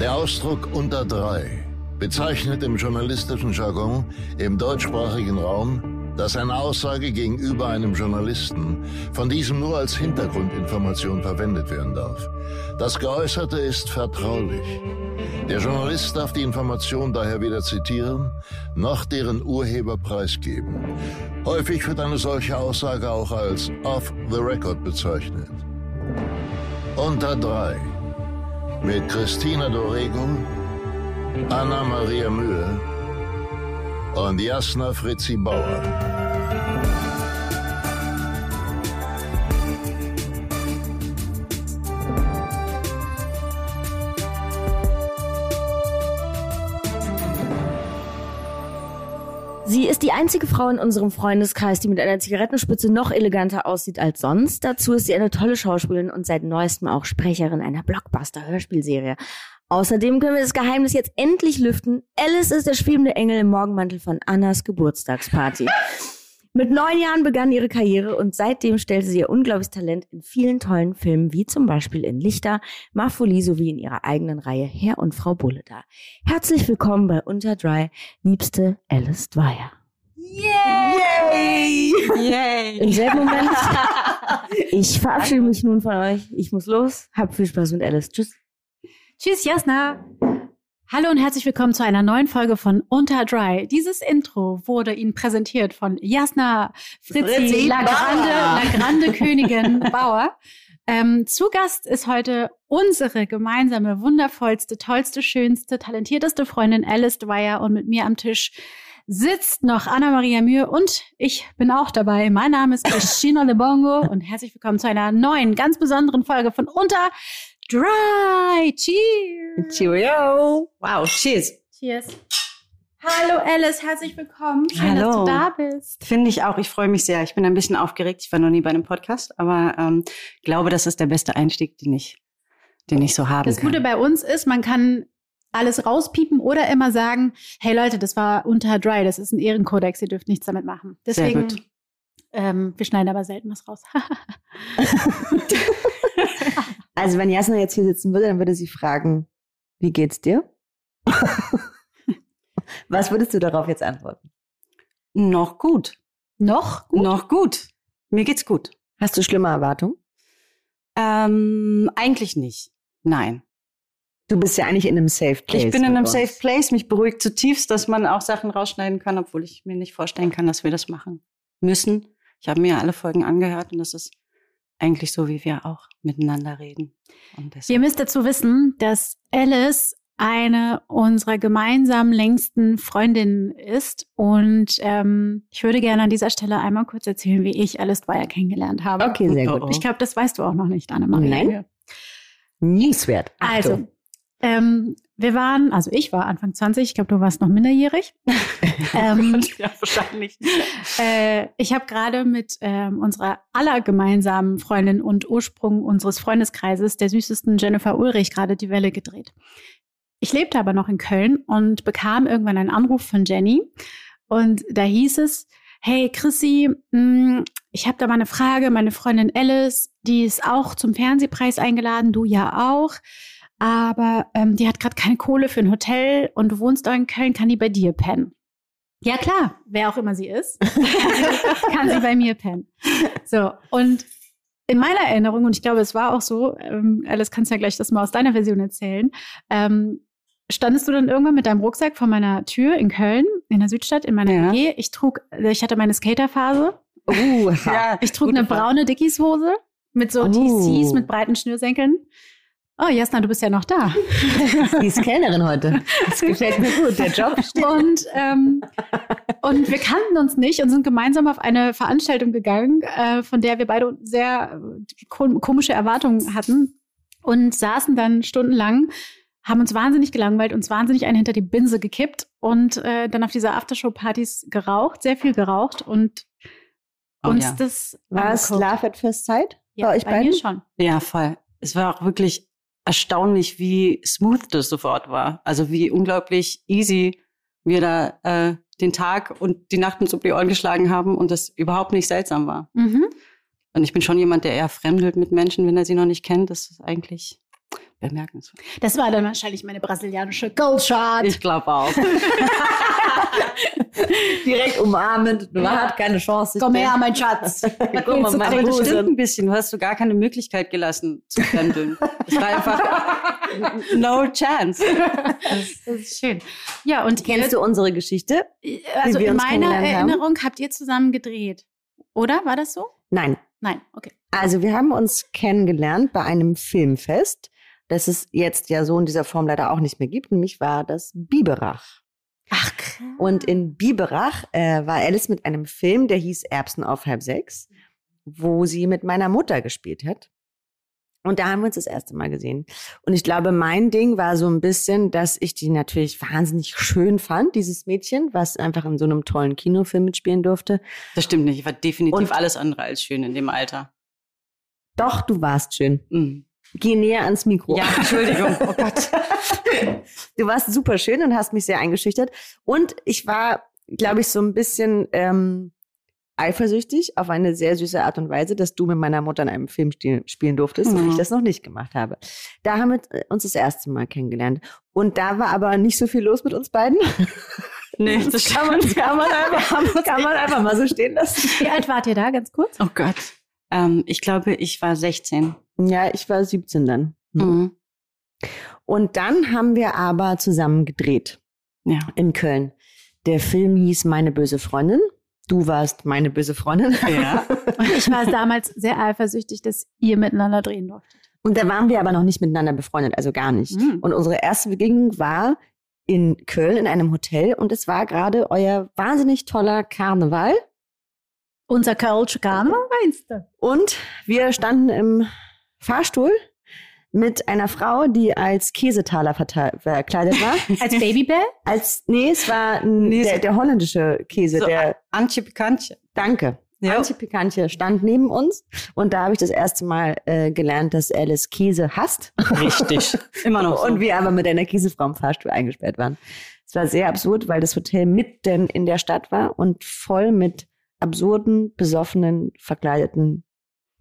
Der Ausdruck unter drei bezeichnet im journalistischen Jargon im deutschsprachigen Raum, dass eine Aussage gegenüber einem Journalisten von diesem nur als Hintergrundinformation verwendet werden darf. Das Geäußerte ist vertraulich. Der Journalist darf die Information daher weder zitieren, noch deren Urheber preisgeben. Häufig wird eine solche Aussage auch als off the record bezeichnet. Unter drei mit Christina Dorego, Anna Maria Mühe und Jasna Fritzi Bauer. Sie ist die einzige Frau in unserem Freundeskreis, die mit einer Zigarettenspitze noch eleganter aussieht als sonst. Dazu ist sie eine tolle Schauspielerin und seit neuestem auch Sprecherin einer Blockbuster-Hörspielserie. Außerdem können wir das Geheimnis jetzt endlich lüften. Alice ist der schwebende Engel im Morgenmantel von Annas Geburtstagsparty. Mit neun Jahren begann ihre Karriere und seitdem stellte sie ihr unglaubliches Talent in vielen tollen Filmen, wie zum Beispiel in Lichter, Mafoli sowie in ihrer eigenen Reihe Herr und Frau Bulle dar. Herzlich willkommen bei Unter Dry, liebste Alice Dwyer. Yay! Yay! Im selben Moment, ich verabschiede mich nun von euch. Ich muss los. Habt viel Spaß mit Alice. Tschüss. Tschüss, Jasna. Hallo und herzlich willkommen zu einer neuen Folge von Unter Dry. Dieses Intro wurde Ihnen präsentiert von Jasna Fritzi, Fritzi La Grande. La Grande Königin Bauer. Ähm, zu Gast ist heute unsere gemeinsame, wundervollste, tollste, schönste, talentierteste Freundin Alice Dwyer und mit mir am Tisch sitzt noch Anna-Maria Mühe und ich bin auch dabei. Mein Name ist Christina Lebongo und herzlich willkommen zu einer neuen, ganz besonderen Folge von Unter Dry. Cheers! Cheerio. Wow, cheers. Cheers. Hallo Alice, herzlich willkommen. Schön, dass Hallo. du da bist. Finde ich auch. Ich freue mich sehr. Ich bin ein bisschen aufgeregt. Ich war noch nie bei einem Podcast, aber ähm, glaube, das ist der beste Einstieg, den ich, den ich so haben Das Gute kann. bei uns ist, man kann alles rauspiepen oder immer sagen, hey Leute, das war unter dry, das ist ein Ehrenkodex, ihr dürft nichts damit machen. Sehr Deswegen, gut. ähm, wir schneiden aber selten was raus. Also wenn Jasna jetzt hier sitzen würde, dann würde sie fragen, wie geht's dir? Was würdest du darauf jetzt antworten? Noch gut. Noch? Gut. Noch gut. Mir geht's gut. Hast du schlimme Erwartungen? Ähm, eigentlich nicht. Nein. Du bist ja eigentlich in einem Safe Place. ich bin in einem uns. Safe Place. Mich beruhigt zutiefst, dass man auch Sachen rausschneiden kann, obwohl ich mir nicht vorstellen kann, dass wir das machen müssen. Ich habe mir ja alle Folgen angehört und das ist eigentlich so, wie wir auch miteinander reden. Ihr müsst dazu wissen, dass Alice eine unserer gemeinsamen längsten Freundinnen ist. Und ähm, ich würde gerne an dieser Stelle einmal kurz erzählen, wie ich Alice Dwyer kennengelernt habe. Okay, sehr Oh, gut. oh. Ich glaube, das weißt du auch noch nicht, Annemarie. Nein. Newswert. Also, ähm, wir waren, also ich war Anfang 20, ich glaube, du warst noch minderjährig. ähm, ja, wahrscheinlich. äh, ich habe gerade mit ähm, unserer aller gemeinsamen Freundin und Ursprung unseres Freundeskreises, der süßesten Jennifer Ulrich, gerade die Welle gedreht. Ich lebte aber noch in Köln und bekam irgendwann einen Anruf von Jenny. Und da hieß es, hey Chrissy, mh, ich habe da mal eine Frage. Meine Freundin Alice, die ist auch zum Fernsehpreis eingeladen, du ja auch. Aber ähm, die hat gerade keine Kohle für ein Hotel und du wohnst auch in Köln, kann die bei dir pennen? Ja klar, wer auch immer sie ist, kann sie bei mir pennen. So, und in meiner Erinnerung, und ich glaube, es war auch so, ähm, Alice, kannst ja gleich das mal aus deiner Version erzählen, ähm, standest du dann irgendwann mit deinem Rucksack vor meiner Tür in Köln, in der Südstadt, in meiner Ja. WG. Ich trug, ich hatte meine Skaterphase. Uh, Ja, Ich trug eine Frage. braune Dickies-Hose mit so Oh. TCs mit breiten Schnürsenkeln. Oh, Jasna, du bist ja noch da. die ist Kellnerin heute. Das gefällt mir gut. Der Job steht. Und, ähm, und wir kannten uns nicht und sind gemeinsam auf eine Veranstaltung gegangen, äh, von der wir beide sehr äh, kom komische Erwartungen hatten und saßen dann stundenlang, haben uns wahnsinnig gelangweilt, uns wahnsinnig einen hinter die Binse gekippt und äh, dann auf dieser Aftershow-Partys geraucht, sehr viel geraucht und Oh, uns ja. das War es. Love at First Sight? ja, bei euch bei beiden? mir schon. Ja, voll. Es war auch wirklich erstaunlich, wie smooth das sofort war. Also wie unglaublich easy wir da äh, den Tag und die Nacht uns um die Ohren geschlagen haben und das überhaupt nicht seltsam war. Mhm. Und ich bin schon jemand, der eher fremdelt mit Menschen, wenn er sie noch nicht kennt. Das ist eigentlich bemerkenswert. Das war dann wahrscheinlich meine brasilianische Goldshot. Ich glaube auch. Direkt umarmend. Man Ja. hat keine Chance. Komm her, mein Schatz. Guck mal, du meine Aber das trinken? stimmt ein bisschen. Du hast so gar keine Möglichkeit gelassen zu pendeln. Es war einfach no chance. Das ist schön. Ja, und Kennst du unsere Geschichte? ihr, also in meiner kennengelernt haben? Erinnerung habt ihr zusammen gedreht. Oder? War das so? Nein. Nein, okay. Also wir haben uns kennengelernt bei einem Filmfest, das es jetzt ja so in dieser Form leider auch nicht mehr gibt. Nämlich war das Biberach. Ach, krass. Und in Biberach äh, war Alice mit einem Film, der hieß Erbsen auf halb sechs, wo sie mit meiner Mutter gespielt hat. Und da haben wir uns das erste Mal gesehen. Und ich glaube, mein Ding war so ein bisschen, dass ich die natürlich wahnsinnig schön fand, dieses Mädchen, was einfach in so einem tollen Kinofilm mitspielen durfte. Das stimmt nicht. Ich war definitiv Und- alles andere als schön in dem Alter. Doch, du warst schön. Mhm. Geh näher ans Mikro. Ja, Entschuldigung. Oh Gott. Du warst super schön und hast mich sehr eingeschüchtert. Und ich war, glaube ich, so ein bisschen ähm, eifersüchtig auf eine sehr süße Art und Weise, dass du mit meiner Mutter in einem Film spiel- spielen durftest und Mhm. ich das noch nicht gemacht habe. Da haben wir äh, uns das erste Mal kennengelernt. Und da war aber nicht so viel los mit uns beiden. Nee, Das kann man, kann man, einfach, kann man einfach mal so stehen lassen. Wie alt wart ihr da, ganz kurz? Oh Gott. Ähm, ich glaube, ich war 16. Ja, ich war 17 dann. Mhm. Und dann haben wir aber zusammen gedreht. Ja. in Köln. Der Film hieß Meine böse Freundin. Du warst meine böse Freundin. Ja. Und ich war damals sehr eifersüchtig, dass ihr miteinander drehen durftet. Und da waren wir aber noch nicht miteinander befreundet, also gar nicht. Mhm. Und unsere erste Begegnung war in Köln in einem Hotel und es war gerade euer wahnsinnig toller Karneval. Unser Kölsch Karneval, meinst du? Und wir standen im Fahrstuhl mit einer Frau, die als Käsetaler verkleidet war. Als Babybell? als, nee, es war Nee, der, so- der holländische Käse, So, der Antje Pikantje. Danke. Ja. Antje Pikantje stand neben uns und da habe ich das erste Mal äh, gelernt, dass Alice Käse hasst. Richtig. Immer noch so. Und wir aber mit einer Käsefrau im Fahrstuhl eingesperrt waren. Es war sehr absurd, weil das Hotel mitten in der Stadt war und voll mit absurden, besoffenen, verkleideten,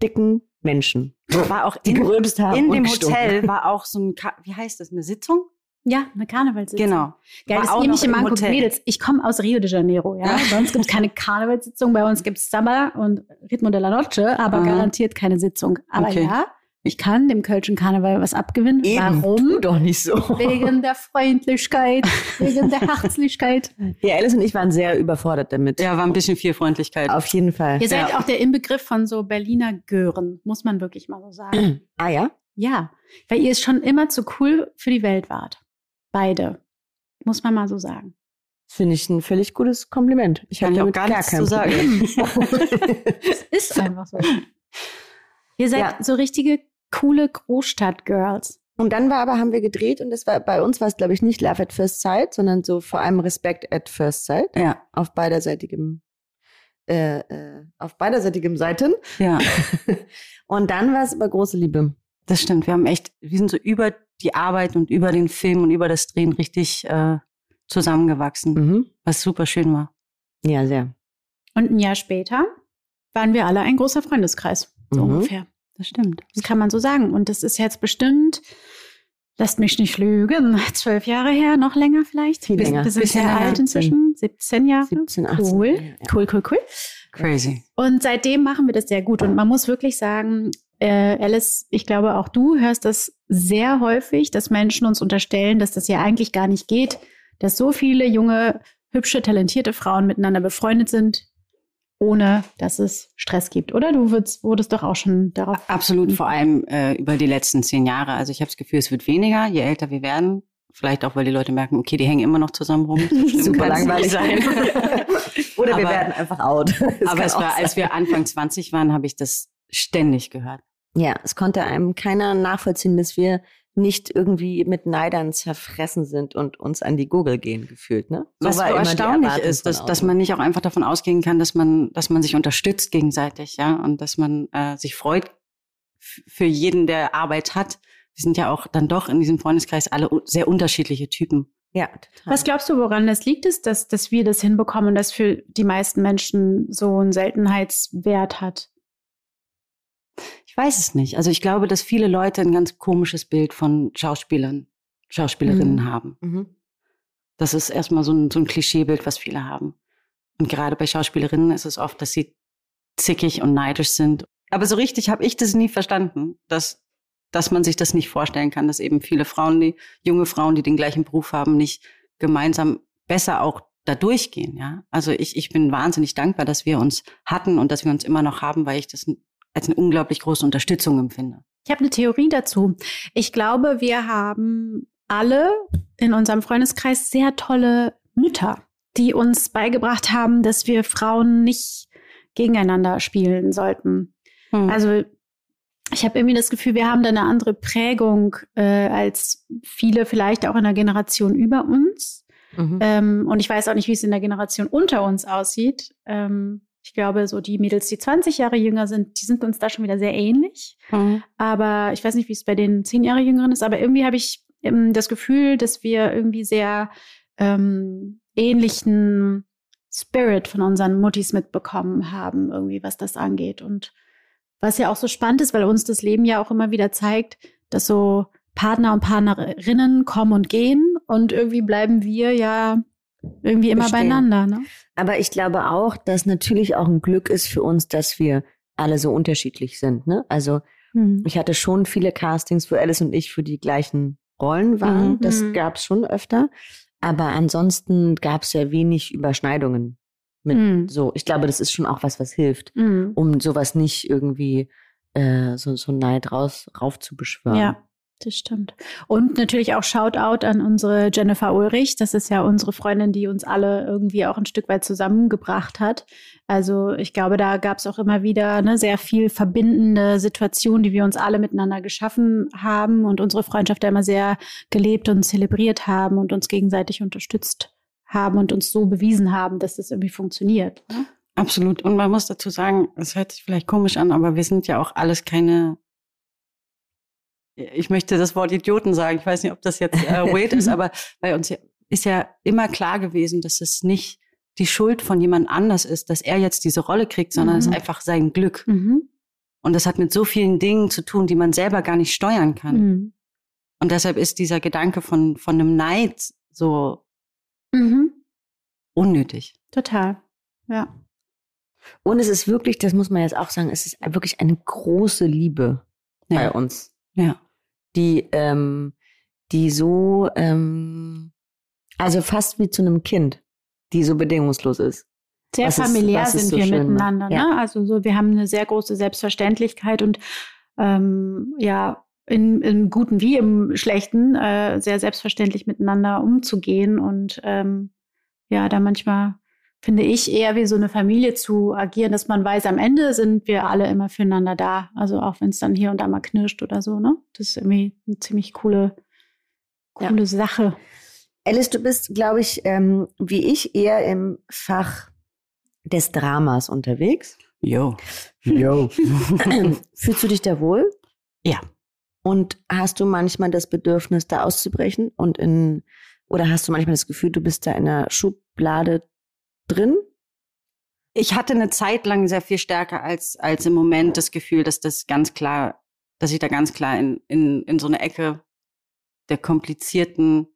dicken Menschen, war auch die in, haben. in dem. Hotel war auch so ein, Ka wie heißt das, eine Sitzung? Ja, eine Karnevalssitzung. Genau. Geil, ihr noch mich immer Hotel. Mädels. Ich komme aus Rio de Janeiro, ja. Ja. Bei uns gibt es keine Karnevalssitzung, bei uns gibt es Samba und Ritmo de la Noche, aber Aha. garantiert keine Sitzung. Aber Okay. ja, ich kann dem Kölschen Karneval was abgewinnen. Eben, tu Warum? doch nicht so. Wegen der Freundlichkeit, wegen der Herzlichkeit. Ja, Alice und ich waren sehr überfordert damit. Ja, war ein bisschen viel Freundlichkeit. Auf jeden Fall. Ihr seid Ja. auch der Inbegriff von so Berliner Gören, muss man wirklich mal so sagen. Ah ja? Ja, weil ihr es schon immer zu cool für die Welt wart. Beide. Muss man mal so sagen. Finde ich ein völlig gutes Kompliment. Ich Kann habe damit gar gar nichts zu sagen. Es ist einfach so. Ihr seid Ja. so richtige coole Großstadt-Girls. Und dann war aber, haben wir gedreht und das war, bei uns war es, glaube ich, nicht Love at First Sight, sondern so vor allem Respect at First Sight. Ja, Auf beiderseitigem, äh, äh, auf beiderseitigem Seiten. ja, Und dann war es aber große Liebe. das stimmt. Wir haben echt, wir sind so über die Arbeit und über den Film und über das Drehen richtig äh, zusammengewachsen, Mhm. was super schön war. Ja, sehr. Und ein Jahr später waren wir alle ein großer Freundeskreis. So Mhm. ungefähr. Das stimmt. Das kann man so sagen. Und das ist jetzt bestimmt, lasst mich nicht lügen, zwölf Jahre her, noch länger vielleicht. Viel länger. Wir sind Bisschen sehr alt inzwischen, 17 Jahre. 17, 18. Cool, Ja, ja. cool, cool, cool. Crazy. Und seitdem machen wir das sehr gut. Und man muss wirklich sagen, äh, Alice, ich glaube auch du hörst das sehr häufig, dass Menschen uns unterstellen, dass das ja eigentlich gar nicht geht, dass so viele junge, hübsche, talentierte Frauen miteinander befreundet sind, ohne dass es Stress gibt. Oder du wurdest, wurdest doch auch schon darauf. Absolut, vor allem äh, über die letzten zehn Jahre. Also ich habe das Gefühl, es wird weniger, je älter wir werden. Vielleicht auch, weil die Leute merken, okay, die hängen immer noch zusammen rum. Super langweilig sein. Oder wir Aber- werden einfach out. Das Aber es war, als wir Anfang 20 waren, habe ich das ständig gehört. Ja, es konnte einem keiner nachvollziehen, dass wir nicht irgendwie mit Neidern zerfressen sind und uns an die Gurgel gehen gefühlt, ne? Was so immer die erstaunlich ist, dass, dass man nicht auch einfach davon ausgehen kann, dass man, dass man sich unterstützt gegenseitig, ja, und dass man äh, sich freut für jeden, der Arbeit hat. Wir sind ja auch dann doch in diesem Freundeskreis alle sehr unterschiedliche Typen. Ja, total. Was glaubst du, woran das liegt, ist, dass, dass wir das hinbekommen und das für die meisten Menschen so einen Seltenheitswert hat? Ich weiß es nicht. Also ich glaube, dass viele Leute ein ganz komisches Bild von Schauspielern, Schauspielerinnen Mhm. haben. Mhm. Das ist erstmal so ein, so ein Klischeebild, was viele haben. Und gerade bei Schauspielerinnen ist es oft, dass sie zickig und neidisch sind. Aber so richtig habe ich das nie verstanden, dass, dass man sich das nicht vorstellen kann, dass eben viele Frauen, die junge Frauen, die den gleichen Beruf haben, nicht gemeinsam besser auch da durchgehen. Ja? Also ich, ich bin wahnsinnig dankbar, dass wir uns hatten und dass wir uns immer noch haben, weil ich das als eine unglaublich große Unterstützung empfinde. Ich habe eine Theorie dazu. Ich glaube, wir haben alle in unserem Freundeskreis sehr tolle Mütter, die uns beigebracht haben, dass wir Frauen nicht gegeneinander spielen sollten. Hm. Also ich habe irgendwie das Gefühl, wir haben da eine andere Prägung äh, als viele vielleicht auch in der Generation über uns. Mhm. Ähm, und ich weiß auch nicht, wie es in der Generation unter uns aussieht. Ähm, ich glaube, so die Mädels, die 20 Jahre jünger sind, die sind uns da schon wieder sehr ähnlich. Hm. Aber ich weiß nicht, wie es bei den 10 Jahre Jüngeren ist. Aber irgendwie habe ich ähm, das Gefühl, dass wir irgendwie sehr ähm, ähnlichen Spirit von unseren Muttis mitbekommen haben, irgendwie, was das angeht. Und was ja auch so spannend ist, weil uns das Leben ja auch immer wieder zeigt, dass so Partner und Partnerinnen kommen und gehen und irgendwie bleiben wir ja irgendwie immer Bestehen. beieinander. Ne? Aber ich glaube auch, dass natürlich auch ein Glück ist für uns, dass wir alle so unterschiedlich sind. Ne? Also Hm. ich hatte schon viele Castings, wo Alice und ich für die gleichen Rollen waren. Mhm. Das Mhm. gab es schon öfter. Aber ansonsten gab es ja wenig Überschneidungen mit Mhm. so. Ich glaube, das ist schon auch was, was hilft, Hm. um sowas nicht irgendwie äh, so, so Neid raus, rauf zu beschwören. Ja, das stimmt. Und natürlich auch Shoutout an unsere Jennifer Ulrich. Das ist ja unsere Freundin, die uns alle irgendwie auch ein Stück weit zusammengebracht hat. Also ich glaube, da gab es auch immer wieder ne, sehr viel verbindende Situationen, die wir uns alle miteinander geschaffen haben und unsere Freundschaft da immer sehr gelebt und zelebriert haben und uns gegenseitig unterstützt haben und uns so bewiesen haben, dass das irgendwie funktioniert. Ne? Absolut. Und man muss dazu sagen, es hört sich vielleicht komisch an, aber wir sind ja auch alles keine. Ich möchte das Wort Idioten sagen. Ich weiß nicht, ob das jetzt äh, weird ist, aber bei uns ist ja immer klar gewesen, dass es nicht die Schuld von jemand anders ist, dass er jetzt diese Rolle kriegt, sondern es ist Mhm. einfach sein Glück. Mhm. Und das hat mit so vielen Dingen zu tun, die man selber gar nicht steuern kann. Mhm. Und deshalb ist dieser Gedanke von, von einem Neid so Mhm. unnötig. Total. Ja. Und es ist wirklich, das muss man jetzt auch sagen, es ist wirklich eine große Liebe bei Ja. uns. ja. Die, ähm, die so, ähm, also fast wie zu einem Kind, die so bedingungslos ist. sehr Was familiär es sind so wir schön macht. miteinander. Ja. Ne? Also so, wir haben eine sehr große Selbstverständlichkeit und ähm, ja, in, im Guten wie im Schlechten äh, sehr selbstverständlich miteinander umzugehen und ähm, ja, da manchmal finde ich eher wie so eine Familie zu agieren, dass man weiß, am Ende sind wir alle immer füreinander da. Also auch wenn es dann hier und da mal knirscht oder so, ne? Das ist irgendwie eine ziemlich coole, Ja. coole Sache. Alice, du bist, glaube ich, ähm, wie ich, eher im Fach des Dramas unterwegs. Jo. Jo. Fühlst du dich da wohl? Ja. Und hast du manchmal das Bedürfnis, da auszubrechen und in, oder hast du manchmal das Gefühl, du bist da in einer Schublade drin? Ich hatte eine Zeit lang sehr viel stärker als, als im Moment das Gefühl, dass das ganz klar, dass ich da ganz klar in, in, in so eine Ecke der komplizierten,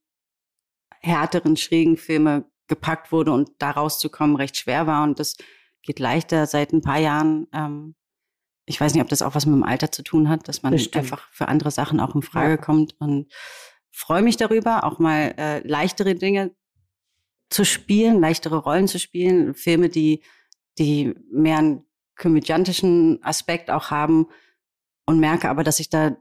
härteren, schrägen Filme gepackt wurde und da rauszukommen recht schwer war. Und das geht leichter seit ein paar Jahren. Ähm, ich weiß nicht, ob das auch was mit dem Alter zu tun hat, dass man Bestimmt. einfach für andere Sachen auch in Frage Ja. kommt und freue mich darüber, auch mal äh, leichtere Dinge zu spielen, leichtere Rollen zu spielen, Filme, die, die mehr einen komödiantischen Aspekt auch haben und merke aber, dass ich da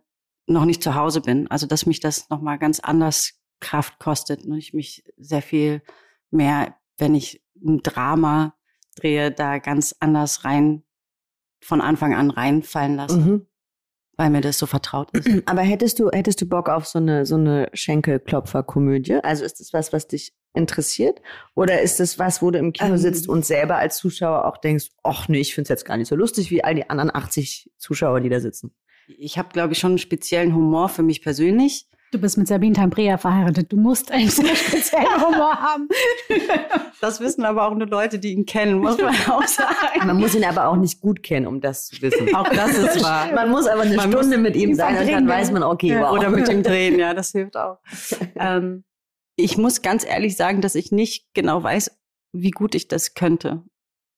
noch nicht zu Hause bin. Also, dass mich das nochmal ganz anders Kraft kostet und ich mich sehr viel mehr, wenn ich ein Drama drehe, da ganz anders rein, von Anfang an reinfallen lasse, Mhm. Weil mir das so vertraut ist. Aber hättest du, hättest du Bock auf so eine, so eine Schenkelklopfer-Komödie? Also ist das was, was dich interessiert? Oder ist das was, wo du im Kino Ähm. sitzt und selber als Zuschauer auch denkst, ach nee, ich find's jetzt gar nicht so lustig wie all die anderen 80 Zuschauer, die da sitzen? ich habe, glaube ich, schon einen speziellen Humor für mich persönlich. Du bist mit Sabine Tambrea verheiratet. Du musst einen sehr speziellen Humor haben. Das wissen aber auch nur Leute, die ihn kennen, muss man auch sagen. Man muss ihn aber auch nicht gut kennen, um das zu wissen. Auch das ist wahr. Man muss aber eine Man Stunde mit ihm sein und dann weiß man, okay, Ja. wow. Oder mit dem Drehen, ja, das hilft auch. ähm, ich muss ganz ehrlich sagen, dass ich nicht genau weiß, wie gut ich das könnte.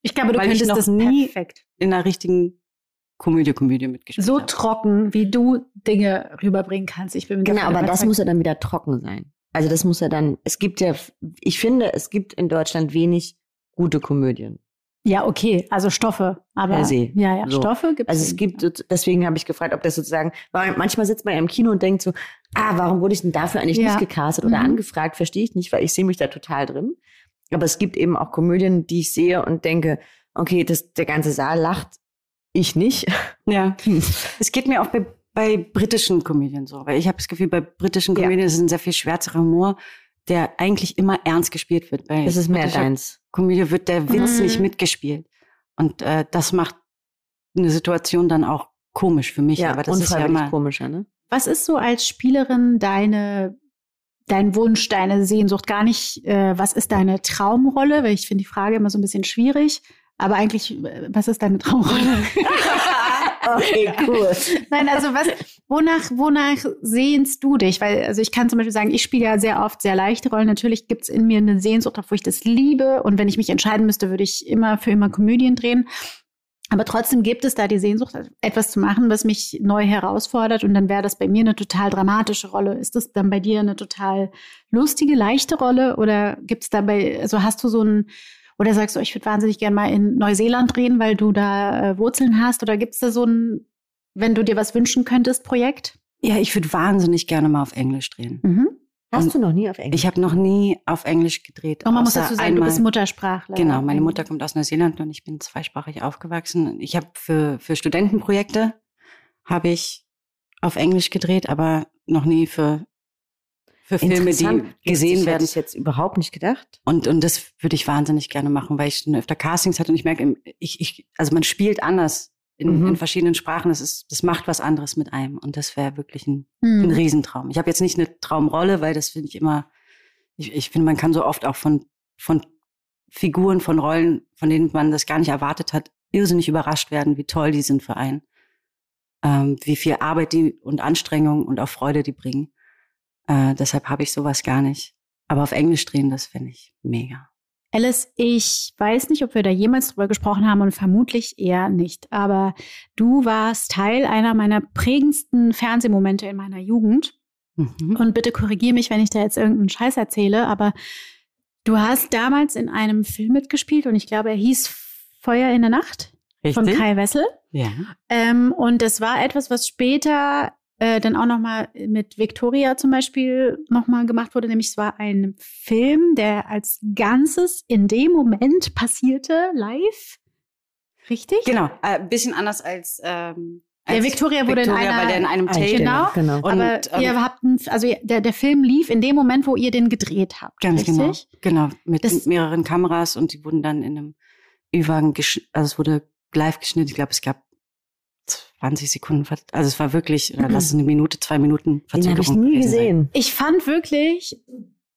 Ich glaube, du Weil ich könntest noch das nie- perfekt. In einer richtigen Komödie, Komödie mitgespielt So habe. trocken, wie du Dinge rüberbringen kannst. Ich bin mir Genau, aber das überzeugt. muss ja dann wieder trocken sein. Also das muss ja dann, es gibt ja, ich finde, es gibt in Deutschland wenig gute Komödien. Ja, okay, also Stoffe. Aber Per se. ja, ja, So. Stoffe gibt Also es gibt, deswegen habe ich gefragt, ob das sozusagen, weil manchmal sitzt man ja im Kino und denkt so, ah, warum wurde ich denn dafür eigentlich Ja. nicht gecastet oder Mhm. angefragt, verstehe ich nicht, weil ich sehe mich da total drin. Aber es gibt eben auch Komödien, die ich sehe und denke, okay, das, der ganze Saal lacht, ich nicht. Ja. Es geht mir auch bei, bei britischen Komödien so, weil ich habe das Gefühl, bei britischen Ja. Komödien ist es ein sehr viel schwärzerer Humor, der eigentlich immer ernst gespielt wird. Bei Das ist mehr deins. Komödie wird der Witz Mhm. nicht mitgespielt. Und äh, das macht eine Situation dann auch komisch für mich. Ja, aber das ist ja immer, komischer, ne? Was ist so als Spielerin deine, dein Wunsch, deine Sehnsucht? Gar nicht, äh, was ist deine Traumrolle? Weil ich finde die Frage immer so ein bisschen schwierig. Aber eigentlich, äh, was ist deine Traumrolle? Okay, cool. Nein, also was, wonach, wonach sehnst du dich? Weil, also ich kann zum Beispiel sagen, ich spiele ja sehr oft sehr leichte Rollen. Natürlich gibt's in mir eine Sehnsucht, obwohl ich das liebe. Und wenn ich mich entscheiden müsste, würde ich immer für immer Komödien drehen. Aber trotzdem gibt es da die Sehnsucht, etwas zu machen, was mich neu herausfordert. Und dann wäre das bei mir eine total dramatische Rolle. Ist das dann bei dir eine total lustige, leichte Rolle? Oder gibt's dabei, also hast du so ein, oder sagst du, ich würde wahnsinnig gerne mal in Neuseeland drehen, weil du da äh, Wurzeln hast? Oder gibt's da so ein, wenn du dir was wünschen könntest, Projekt? ja, ich würde wahnsinnig gerne mal auf Englisch drehen. Mhm. Hast du noch nie auf Englisch? Ich habe noch nie auf Englisch gedreht. Und man muss dazu sagen, du einmal. bist Muttersprachler. Genau, meine Mutter kommt aus Neuseeland und ich bin zweisprachig aufgewachsen. Ich habe für, für Studentenprojekte habe ich auf Englisch gedreht, aber noch nie für, für Filme, die gesehen Das werden. Hätte ich jetzt überhaupt nicht gedacht. Und, und das würde ich wahnsinnig gerne machen, weil ich schon öfter Castings hatte und ich merke, ich, ich, also man spielt anders in, Mhm. in verschiedenen Sprachen. Das ist, das macht was anderes mit einem. Und das wäre wirklich ein, Mhm. ein Riesentraum. Ich habe jetzt nicht eine Traumrolle, weil das finde ich immer, ich, ich finde, man kann so oft auch von, von Figuren, von Rollen, von denen man das gar nicht erwartet hat, irrsinnig überrascht werden, wie toll die sind für einen. Ähm, wie viel Arbeit die und Anstrengung und auch Freude die bringen. Äh, deshalb habe ich sowas gar nicht. Aber auf Englisch drehen, das finde ich mega. Alice, ich weiß nicht, ob wir da jemals drüber gesprochen haben und vermutlich eher nicht. Aber du warst Teil einer meiner prägendsten Fernsehmomente in meiner Jugend. Mhm. Und bitte korrigier mich, wenn ich da jetzt irgendeinen Scheiß erzähle, aber du hast damals in einem Film mitgespielt und ich glaube, er hieß Feuer in der Nacht von Richtig? Kai Wessel. Ja. Ähm, und das war etwas, was später äh, dann auch nochmal mit Victoria zum Beispiel nochmal gemacht wurde, nämlich es war ein Film, der als Ganzes in dem Moment passierte, live. Richtig? Genau, äh, ein bisschen anders als, ähm, Der Victoria wurde in Victoria, einer- weil der in einem Ah, Take. Genau. genau. Und, Aber ähm, ihr habt, ein, also der, der Film lief in dem Moment, wo ihr den gedreht habt. Ganz richtig? genau. Genau, mit Das- mehreren Kameras und die wurden dann in einem Ü-Wagen geschnitten, also es wurde live geschnitten. Ich glaube, es gab 20 Sekunden, also es war wirklich, oder lass es eine Minute, zwei Minuten Den habe ich Verzögerung nie gewesen sein. gesehen. Ich fand wirklich,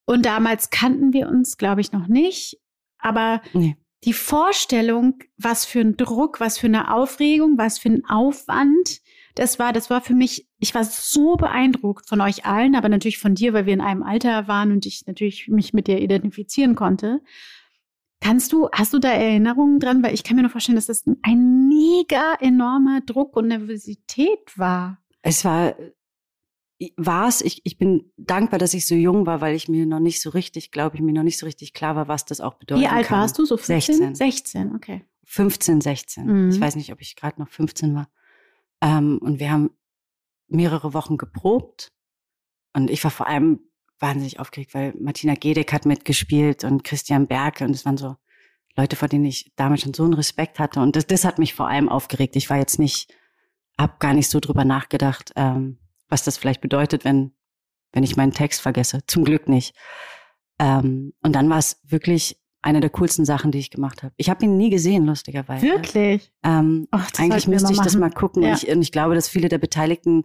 und damals kannten wir uns, glaube ich, noch nicht, aber Nee. die Vorstellung, was für ein Druck, was für eine Aufregung, was für ein Aufwand, das war, das war für mich, ich war so beeindruckt von euch allen, aber natürlich von dir, weil wir in einem Alter waren und ich natürlich mich mit dir identifizieren konnte. Kannst du, hast du da Erinnerungen dran? Weil ich kann mir nur vorstellen, dass das ein mega enormer Druck und Nervosität war. Es war, war es, ich, ich bin dankbar, dass ich so jung war, weil ich mir noch nicht so richtig, glaube ich, mir noch nicht so richtig klar war, was das auch bedeutet. Wie alt warst du? So 15? 16. 16, okay. 15, 16. Mhm. Ich weiß nicht, ob ich gerade noch 15 war. Ähm, und wir haben mehrere Wochen geprobt. Und ich war vor allem wahnsinnig aufgeregt, weil Martina Gedeck hat mitgespielt und Christian Berke. Und es waren so Leute, vor denen ich damals schon so einen Respekt hatte. Und das, das hat mich vor allem aufgeregt. Ich war jetzt nicht, hab gar nicht so drüber nachgedacht, ähm, was das vielleicht bedeutet, wenn, wenn ich meinen Text vergesse. Zum Glück nicht. Ähm, und dann war es wirklich eine der coolsten Sachen, die ich gemacht habe. Ich habe ihn nie gesehen, lustigerweise. Wirklich? Ähm, Ach, das eigentlich müsste ich das machen. mal gucken. Ja. Und, ich, und ich glaube, dass viele der Beteiligten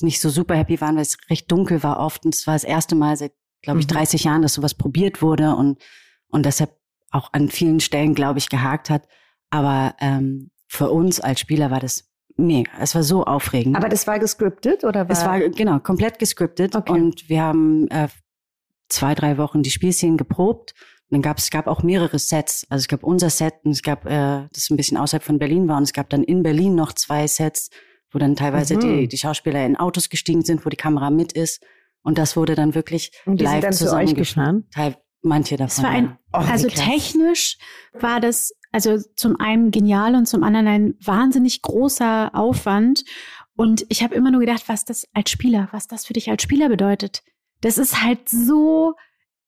nicht so super happy waren, weil es recht dunkel war oft. Und es war das erste Mal seit, glaube ich, 30 Jahren, dass sowas probiert wurde und, und deshalb auch an vielen Stellen, glaube ich, gehakt hat. Aber ähm, für uns als Spieler war das mega. Es war so aufregend. Aber das war gescriptet oder war? Es war genau komplett gescriptet Okay. und wir haben äh, zwei, drei Wochen die Spielszenen geprobt. Und dann gab es gab auch mehrere Sets. Also es gab unser Set und es gab, äh, das ein bisschen außerhalb von Berlin war und es gab dann in Berlin noch zwei Sets, wo dann teilweise Mhm. die, die Schauspieler in Autos gestiegen sind, wo die Kamera mit ist. Und das wurde dann wirklich Und die live sind dann zu euch zusammengeschnitten. gefahren? Teil, manche davon. Es war ein, ja. Oh, also technisch war das also zum einen genial und zum anderen ein wahnsinnig großer Aufwand. Und ich habe immer nur gedacht, was das als Spieler, was das für dich als Spieler bedeutet. Das ist halt so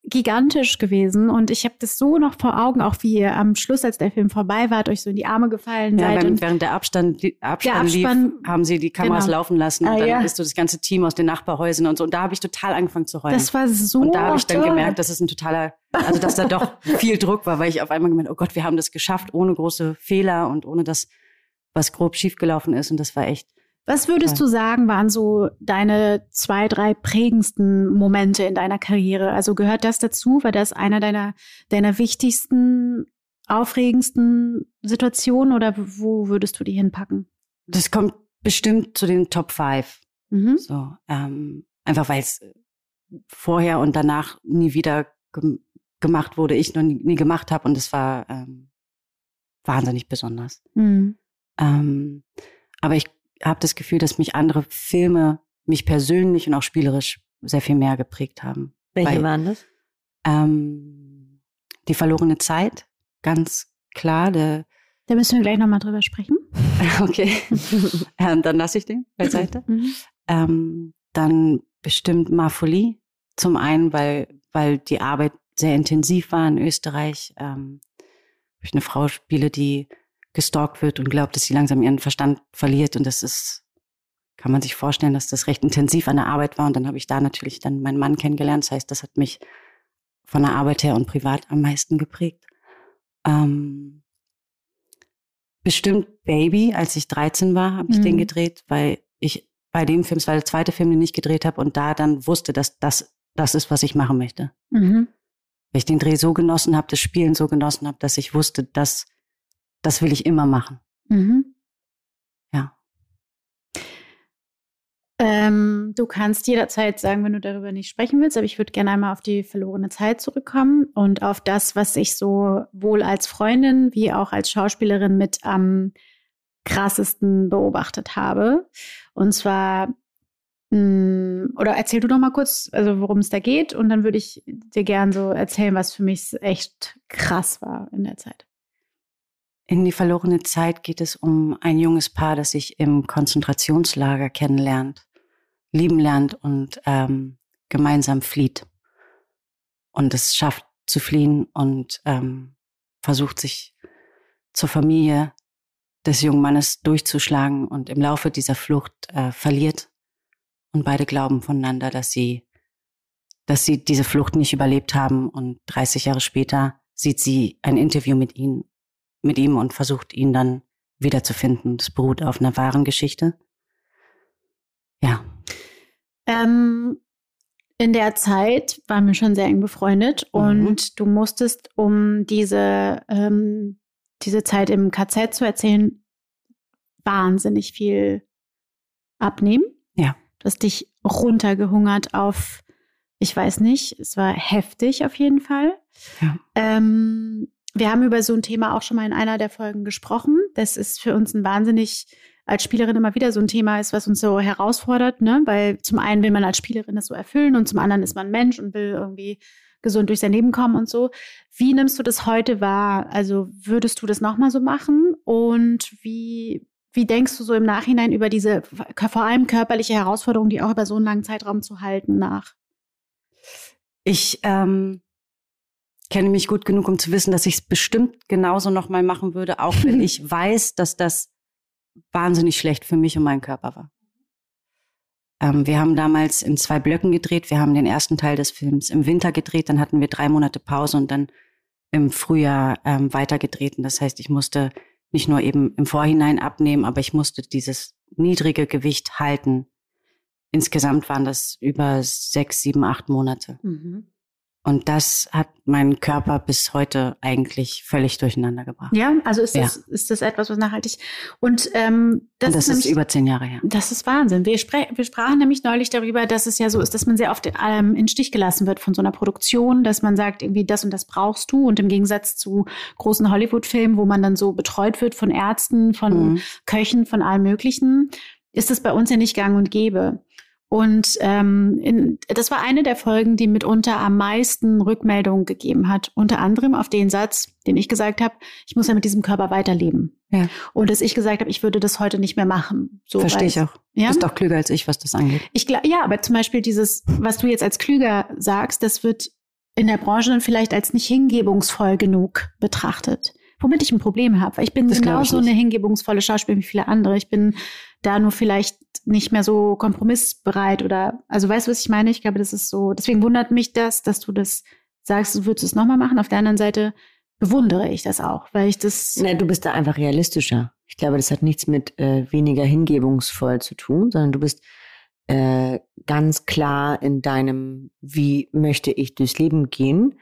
gigantisch gewesen und ich habe das so noch vor Augen, auch wie ihr am Schluss, als der Film vorbei war, euch so in die Arme gefallen Ja, seid. während, und während der Abstand, die Abstand Abspann- lief, haben sie die Kameras Genau. laufen lassen Ah, und dann ja. ist so das ganze Team aus den Nachbarhäusern und so. Und da habe ich total angefangen zu heulen. das war so Und da habe ich dann toll. gemerkt, dass es ein totaler, also dass da doch viel Druck war, weil ich auf einmal gemerkt, oh Gott, wir haben das geschafft, ohne große Fehler und ohne dass was grob schiefgelaufen ist. Und das war echt. Was würdest du sagen, waren so deine zwei, drei prägendsten Momente in deiner Karriere? Also gehört das dazu? War das einer deiner, deiner wichtigsten, aufregendsten Situationen oder wo würdest du die hinpacken? Das kommt bestimmt zu den Top Five. Mhm. So, ähm, einfach weil es vorher und danach nie wieder gem gemacht wurde, ich noch nie, nie gemacht habe und es war ähm, wahnsinnig besonders. Mhm. Ähm, aber ich habe das Gefühl, dass mich andere Filme, mich persönlich und auch spielerisch sehr viel mehr geprägt haben. Welche Weil- waren das? Ähm, die verlorene Zeit, ganz klar. Der, Da müssen wir gleich nochmal drüber sprechen. okay, ähm, dann lasse ich den beiseite. Mhm. Ähm, dann bestimmt Marfolie. Zum einen, weil, weil die Arbeit sehr intensiv war in Österreich. Ähm, ich eine Frau spiele, die gestalkt wird und glaubt, dass sie langsam ihren Verstand verliert. Und das ist, kann man sich vorstellen, dass das recht intensiv an der Arbeit war. Und dann habe ich da natürlich dann meinen Mann kennengelernt. Das heißt, das hat mich von der Arbeit her und privat am meisten geprägt. Ähm, bestimmt Baby, als ich 13 war, habe ich Mhm. den gedreht, weil ich bei dem Film, es war der zweite Film, den ich gedreht habe und da dann wusste, dass das das ist, was ich machen möchte. Mhm. Weil ich den Dreh so genossen habe, das Spielen so genossen habe, dass ich wusste, dass das will ich immer machen. Mhm. Ja. Ähm, du kannst jederzeit sagen, wenn du darüber nicht sprechen willst, aber ich würde gerne einmal auf die verlorene Zeit zurückkommen und auf das, was ich so wohl als Freundin wie auch als Schauspielerin mit am krassesten beobachtet habe. Und zwar, mh, oder erzähl du doch mal kurz, also worum es da geht, und dann würde ich dir gern so erzählen, was für mich echt krass war in der Zeit. In die verlorene Zeit geht es um ein junges Paar, das sich im Konzentrationslager kennenlernt, lieben lernt und ähm, gemeinsam flieht. Und es schafft zu fliehen und ähm, versucht sich zur Familie des jungen Mannes durchzuschlagen und im Laufe dieser Flucht äh, verliert. Und beide glauben voneinander, dass sie, dass sie diese Flucht nicht überlebt haben. Und 30 Jahre später sieht sie ein Interview mit ihnen mit ihm und versucht ihn dann wiederzufinden. Das beruht auf einer wahren Geschichte. Ja. Ähm, in der Zeit waren wir schon sehr eng befreundet Mhm. und du musstest, um diese, ähm, diese Zeit im KZ zu erzählen, wahnsinnig viel abnehmen. Ja. Du hast dich runtergehungert auf, ich weiß nicht, es war heftig auf jeden Fall. Ja. Ähm, wir haben über so ein Thema auch schon mal in einer der Folgen gesprochen. Das ist für uns ein wahnsinnig als Spielerin immer wieder so ein Thema ist, was uns so herausfordert, ne? Weil zum einen will man als Spielerin das so erfüllen und zum anderen ist man Mensch und will irgendwie gesund durch sein Leben kommen und so. Wie nimmst du das heute wahr? Also würdest du das nochmal so machen? Und wie, wie denkst du so im Nachhinein über diese vor allem körperliche Herausforderung, die auch über so einen langen Zeitraum zu halten, nach? Ich ähm, kenne mich gut genug, um zu wissen, dass ich es bestimmt genauso nochmal machen würde, auch wenn ich weiß, dass das wahnsinnig schlecht für mich und meinen Körper war. Ähm, wir haben damals in zwei Blöcken gedreht. Wir haben den ersten Teil des Films im Winter gedreht, dann hatten wir drei Monate Pause und dann im Frühjahr ähm, weitergedreht. Und das heißt, ich musste nicht nur eben im Vorhinein abnehmen, aber ich musste dieses niedrige Gewicht halten insgesamt waren das über sechs, sieben, acht Monate. Mhm. Und das hat meinen Körper bis heute eigentlich völlig durcheinander gebracht. Ja, also ist Ja. das, ist das etwas, was nachhaltig. Und ähm, das, Und das ist, nämlich, ist über zehn Jahre her. Das ist Wahnsinn. Wir, wir sprachen nämlich neulich darüber, dass es ja so ist, dass man sehr oft ähm, in Stich gelassen wird von so einer Produktion, dass man sagt, irgendwie das und das brauchst du. Und im Gegensatz zu großen Hollywood-Filmen, wo man dann so betreut wird von Ärzten, von Mhm. Köchen, von allem Möglichen, ist es bei uns ja nicht gang und gäbe. Und ähm, in, das war eine der Folgen, die mitunter am meisten Rückmeldungen gegeben hat. Unter anderem auf den Satz, den ich gesagt habe, ich muss ja mit diesem Körper weiterleben. Ja. Und dass ich gesagt habe, ich würde das heute nicht mehr machen. So, Verstehe ich auch. Ja? Du bist doch klüger als ich, was das angeht. Ich glaub, ja, aber zum Beispiel dieses, was du jetzt als klüger sagst, das wird in der Branche dann vielleicht als nicht hingebungsvoll genug betrachtet. Womit ich ein Problem habe, weil ich bin Das glaub ich genauso eine hingebungsvolle Schauspielerin wie viele andere. Ich bin da nur vielleicht nicht mehr so kompromissbereit oder, also weißt du, was ich meine? Ich glaube, das ist so, deswegen wundert mich das, dass du das sagst, du würdest es nochmal machen. Auf der anderen Seite bewundere ich das auch, weil ich das, Na, du bist da einfach realistischer. Ich glaube, das hat nichts mit äh, weniger hingebungsvoll zu tun, sondern du bist äh, ganz klar in deinem, wie möchte ich durchs Leben gehen.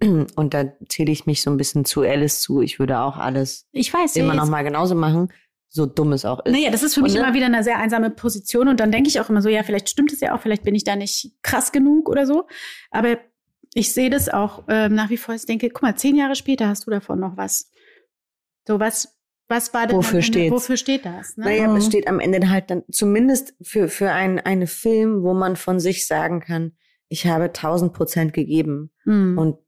Und da zähle ich mich so ein bisschen zu Alice zu. Ich würde auch alles ich weiß immer noch mal genauso machen, so dumm es auch ist. Naja, das ist für mich Und, ne? immer wieder eine sehr einsame Position und dann denke ich auch immer so, ja, vielleicht stimmt es ja auch, vielleicht bin ich da nicht krass genug oder so. Aber ich sehe das auch ähm, nach wie vor. Ich denke, guck mal, zehn Jahre später hast du davon noch was. So was, was war denn Wofür Ende- steht's? Wofür steht das? Ne? Naja, es Mhm. steht am Ende halt dann zumindest für, für ein, einen Film, wo man von sich sagen kann, ich habe 1000 Prozent gegeben. Mhm. Und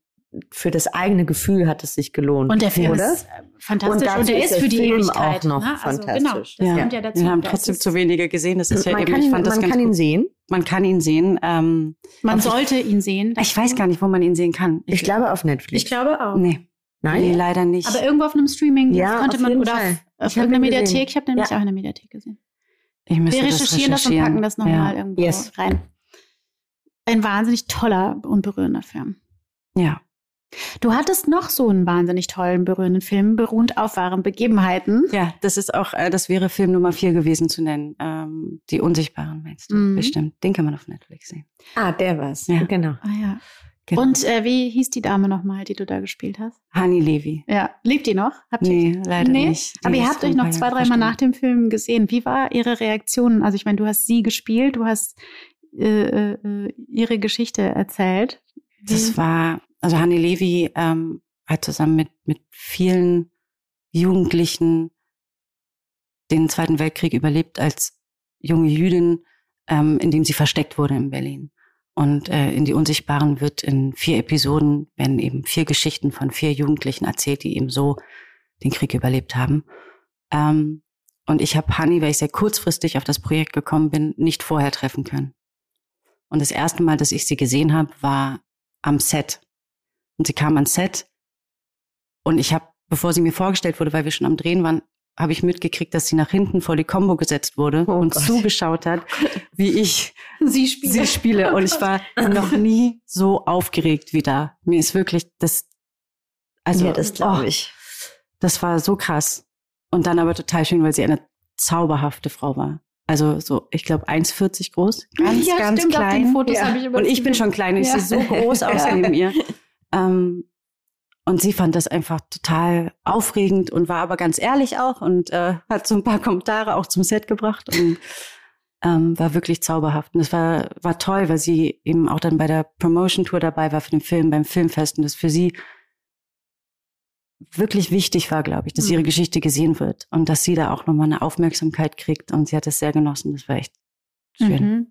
für das eigene Gefühl hat es sich gelohnt. Und der Film oder? ist äh, fantastisch Und und, der ist für die Film Ewigkeit. auch noch ne? Also, fantastisch. genau, das Ja. kommt ja dazu. Wir haben trotzdem zu wenige gesehen. Das ist ja man eben, kann, ich ihn, fand das man ganz kann ihn gut. sehen. Man kann ihn sehen. Ähm, Man sollte ihn sehen. Ich, ich weiß gar nicht, wo man ihn sehen kann. Ich glaube auf Netflix. Ich glaube auch. Nee, Nein? nee, leider nicht. Aber irgendwo auf einem Streaming Ja, konnte auf man jeden oder Fall. auf, auf Ich irgendeiner ihn. Mediathek. Ich habe nämlich Ja. auch in der Mediathek gesehen. ich müsste Wir das recherchieren das und packen das nochmal Ja. irgendwo Yes. rein. Ein wahnsinnig toller und berührender Film. ja. Du hattest noch so einen wahnsinnig tollen, berührenden Film, beruhend auf wahren Begebenheiten. Ja, das ist auch, äh, das wäre Film Nummer vier gewesen zu nennen. Ähm, die Unsichtbaren meinst du? Mhm. Bestimmt. Den kann man auf Netflix sehen. Ah, der war's. Ja. Genau. Ah, ja. Genau. Und äh, wie hieß die Dame nochmal, die du da gespielt hast? Hani Levi. Ja, lebt die noch? Habt ihr Nee, leider Nee? nicht. Die Aber ihr habt euch noch zwei, dreimal nach dem Film gesehen. Wie war ihre Reaktion? Also ich meine, du hast sie gespielt, du hast äh, äh, ihre Geschichte erzählt. Das war, also Hanni Levi ähm, hat zusammen mit, mit vielen Jugendlichen den Zweiten Weltkrieg überlebt als junge Jüdin, ähm, indem sie versteckt wurde in Berlin. Und äh, in die Unsichtbaren wird in vier Episoden, werden eben vier Geschichten von vier Jugendlichen erzählt, die eben so den Krieg überlebt haben. Ähm, und ich habe Hanni, weil ich sehr kurzfristig auf das Projekt gekommen bin, nicht vorher treffen können. Und das erste Mal, dass ich sie gesehen habe, war am Set. Und sie kam ans Set und ich habe, bevor sie mir vorgestellt wurde, weil wir schon am Drehen waren, habe ich mitgekriegt, dass sie nach hinten vor die Combo gesetzt wurde Oh und Gott. zugeschaut hat, wie ich sie sie spiele. Und ich war noch nie so aufgeregt wie da. Mir ist wirklich das, also, ja, das glaube oh, ich. das war so krass. Und dann aber total schön, weil sie eine zauberhafte Frau war. Also so, ich glaube, 1,40 groß. Ganz, ja, ganz stimmt, auf den klein. Fotos Ja. ich Und ich bin schon klein und ich Ja. sehe so groß aus neben ihr. Ähm, und sie fand das einfach total aufregend und war aber ganz ehrlich auch und äh, hat so ein paar Kommentare auch zum Set gebracht und ähm, war wirklich zauberhaft. Und es war, war toll, weil sie eben auch dann bei der Promotion-Tour dabei war für den Film, beim Filmfest und das für sie wirklich wichtig war, glaube ich, dass Mhm. ihre Geschichte gesehen wird und dass sie da auch nochmal eine Aufmerksamkeit kriegt und sie hat es sehr genossen. Das war echt schön. Mhm.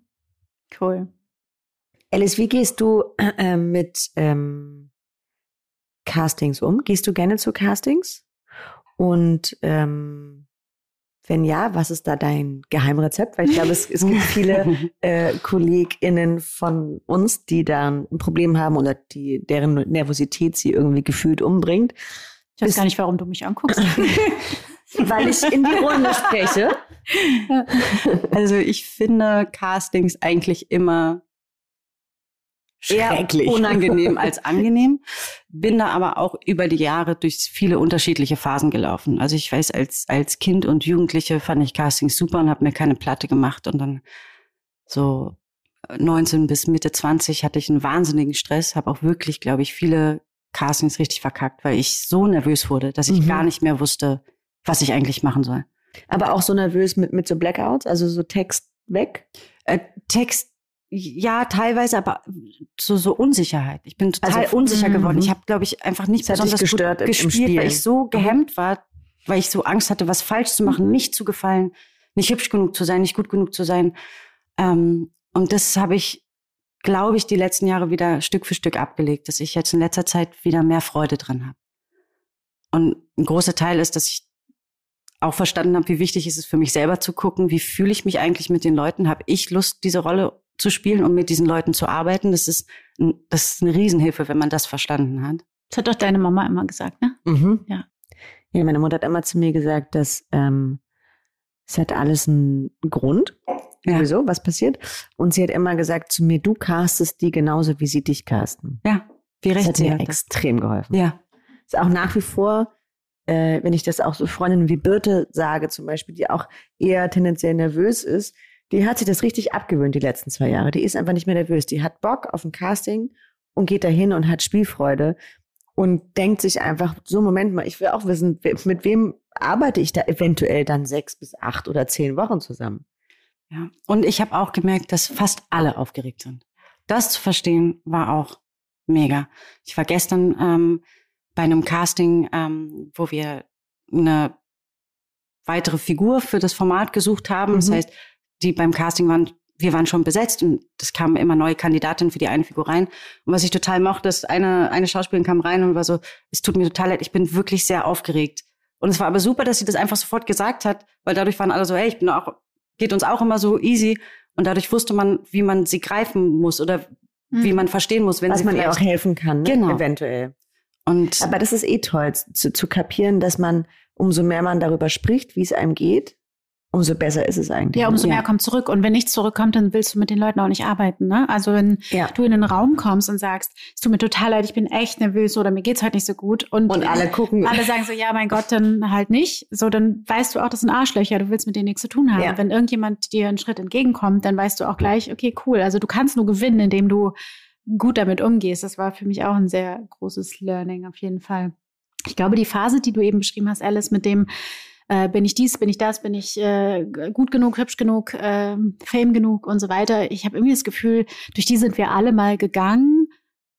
Cool. Alice, wie gehst du äh, mit ähm, Castings um? Gehst du gerne zu Castings? Und ähm, wenn ja, was ist da dein Geheimrezept? Weil ich glaube, es, es gibt viele äh, KollegInnen von uns, die da ein Problem haben oder die, deren Nervosität sie irgendwie gefühlt umbringt. Ich weiß Bist- gar nicht, warum du mich anguckst. Weil ich in die Runde spreche. Also ich finde Castings eigentlich immer eher Schrecklich. unangenehm als angenehm. Bin da aber auch über die Jahre durch viele unterschiedliche Phasen gelaufen. Also ich weiß, als, als Kind und Jugendliche fand ich Castings super und habe mir keine Platte gemacht. Und dann so 19 bis Mitte 20 hatte ich einen wahnsinnigen Stress, habe auch wirklich, glaube ich, viele Castings richtig verkackt, weil ich so nervös wurde, dass ich Mhm. gar nicht mehr wusste, was ich eigentlich machen soll. Aber auch so nervös mit, mit so Blackouts, also so Text weg. Äh, Text, ja, teilweise, aber so, so Unsicherheit. Ich bin total Also, unsicher mhm. geworden. Ich habe, glaube ich, einfach nicht Das besonders gestört gut gespielt, weil ich so gehemmt war, weil ich so Angst hatte, was falsch zu machen, Mhm. nicht zu gefallen, nicht hübsch genug zu sein, nicht gut genug zu sein. Ähm, und das habe ich, glaube ich, die letzten Jahre wieder Stück für Stück abgelegt, dass ich jetzt in letzter Zeit wieder mehr Freude dran habe. Und ein großer Teil ist, dass ich auch verstanden habe, wie wichtig ist es für mich selber zu gucken, wie fühle ich mich eigentlich mit den Leuten, habe ich Lust, diese Rolle zu spielen und mit diesen Leuten zu arbeiten. Das ist, das ist eine Riesenhilfe, wenn man das verstanden hat. Das hat doch deine Mama immer gesagt, ne? Mhm. Ja. Ja, meine Mutter hat immer zu mir gesagt, dass ähm, es hat alles einen Grund, Ja. wieso, was passiert. Und sie hat immer gesagt zu mir, du castest die genauso, wie sie dich casten. Ja, wie Das recht hat sie mir hatte. extrem geholfen. Ja, Ist auch nach wie vor, äh, wenn ich das auch so Freundinnen wie Birte sage zum Beispiel, die auch eher tendenziell nervös ist, die hat sich das richtig abgewöhnt die letzten zwei Jahre. Die ist einfach nicht mehr nervös. Die hat Bock auf ein Casting und geht dahin und hat Spielfreude und denkt sich einfach, so Moment mal, ich will auch wissen, mit wem arbeite ich da eventuell dann sechs bis acht oder zehn Wochen zusammen. ja. Und ich habe auch gemerkt, dass fast alle aufgeregt sind. Das zu verstehen war auch mega. Ich war gestern ähm, bei einem Casting, ähm, wo wir eine weitere Figur für das Format gesucht haben. Das Mhm. heißt, die beim Casting waren, wir waren schon besetzt und es kamen immer neue Kandidatinnen für die eine Figur rein. Und was ich total mochte, ist, eine, eine Schauspielerin kam rein und war so, es tut mir total leid, ich bin wirklich sehr aufgeregt. Und es war aber super, dass sie das einfach sofort gesagt hat, weil dadurch waren alle so, hey, ich bin auch, geht uns auch immer so easy. Und dadurch wusste man, wie man sie greifen muss oder Mhm. wie man verstehen muss, wenn was sie man ihr auch helfen kann, ne? Genau. eventuell. Und Aber das ist eh toll, zu, zu kapieren, dass man, umso mehr man darüber spricht, wie es einem geht, umso besser ist es eigentlich. Ja, umso Ja. mehr kommt zurück. Und wenn nichts zurückkommt, dann willst du mit den Leuten auch nicht arbeiten. Ne? Also wenn Ja. du in den Raum kommst und sagst, es tut mir total leid, ich bin echt nervös oder mir geht's heute nicht so gut. Und, Und alle gucken. alle sagen so, ja, mein Gott, dann halt nicht. So, dann weißt du auch, das sind Arschlöcher, du willst mit denen nichts zu tun haben. Ja. Wenn irgendjemand dir einen Schritt entgegenkommt, dann weißt du auch gleich, okay, cool. Also du kannst nur gewinnen, indem du gut damit umgehst. Das war für mich auch ein sehr großes Learning auf jeden Fall. Ich glaube, die Phase, die du eben beschrieben hast, Alice, mit dem äh, bin ich dies, bin ich das, bin ich äh, gut genug, hübsch genug, äh, fame genug und so weiter. Ich habe irgendwie das Gefühl, durch die sind wir alle mal gegangen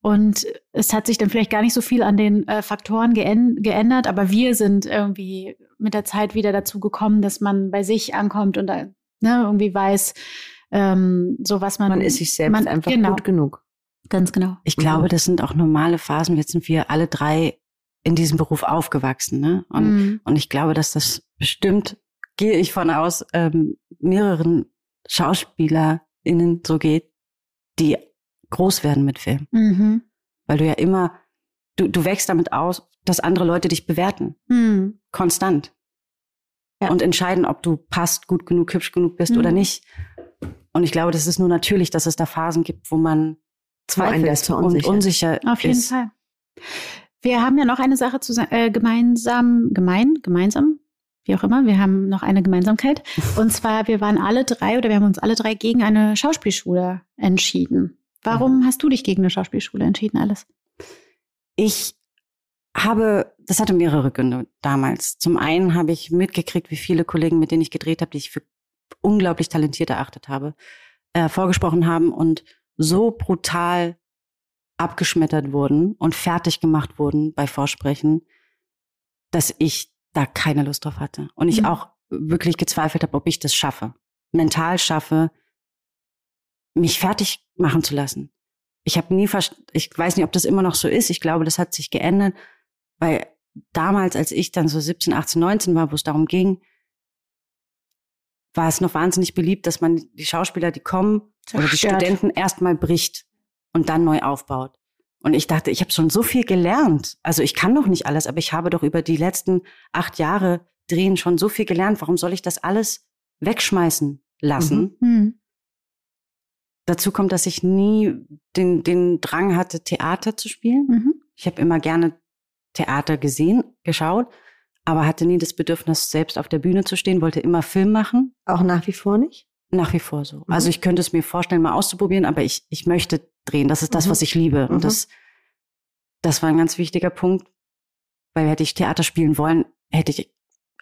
und es hat sich dann vielleicht gar nicht so viel an den äh, Faktoren geän geändert, aber wir sind irgendwie mit der Zeit wieder dazu gekommen, dass man bei sich ankommt und da, ne, irgendwie weiß, ähm, so was man. man ist sich selbst man- einfach genau, gut genug. Ganz genau. Ich glaube, das sind auch normale Phasen. Jetzt sind wir alle drei in diesem Beruf aufgewachsen. Ne? Und, Mhm. und ich glaube, dass das bestimmt, gehe ich von aus, ähm, mehreren SchauspielerInnen so geht, die groß werden mit Film. Mhm. Weil du ja immer, du, du wächst damit aus, dass andere Leute dich bewerten. Mhm. Konstant. Ja. Und entscheiden, ob du passt, gut genug, hübsch genug bist Mhm. oder nicht. Und ich glaube, das ist nur natürlich, dass es da Phasen gibt, wo man zweifelt und unsicher Auf jeden ist. Fall. Wir haben ja noch eine Sache zusammen, äh, gemeinsam, gemein, gemeinsam, wie auch immer. Wir haben noch eine Gemeinsamkeit. Und zwar, wir waren alle drei oder wir haben uns alle drei gegen eine Schauspielschule entschieden. Warum hast du dich gegen eine Schauspielschule entschieden, Alice? Ich habe, das hatte mehrere Gründe damals. Zum einen habe ich mitgekriegt, wie viele Kollegen, mit denen ich gedreht habe, die ich für unglaublich talentiert erachtet habe, äh, vorgesprochen haben und so brutal abgeschmettert wurden und fertig gemacht wurden bei Vorsprechen, dass ich da keine Lust drauf hatte. Und ich Mhm. auch wirklich gezweifelt habe, ob ich das schaffe. Mental schaffe, mich fertig machen zu lassen. Ich habe nie ich weiß nicht, ob das immer noch so ist. Ich glaube, das hat sich geändert, weil damals, als ich dann so 17, 18, 19 war, wo es darum ging, war es noch wahnsinnig beliebt, dass man die Schauspieler, die kommen, oder die Zerstört. Studenten erstmal bricht und dann neu aufbaut. Und ich dachte, ich habe schon so viel gelernt. Also ich kann noch nicht alles, aber ich habe doch über die letzten acht Jahre drehen schon so viel gelernt. Warum soll ich das alles wegschmeißen lassen? Mhm. Dazu kommt, dass ich nie den, den Drang hatte, Theater zu spielen. Mhm. Ich habe immer gerne Theater gesehen, geschaut, aber hatte nie das Bedürfnis, selbst auf der Bühne zu stehen, wollte immer Film machen. Auch nach wie vor nicht? Nach wie vor so. Also ich könnte es mir vorstellen, mal auszuprobieren, aber ich, ich möchte drehen. Das ist das, Mhm. was ich liebe. Mhm. Und das, das war ein ganz wichtiger Punkt, weil hätte ich Theater spielen wollen, hätte ich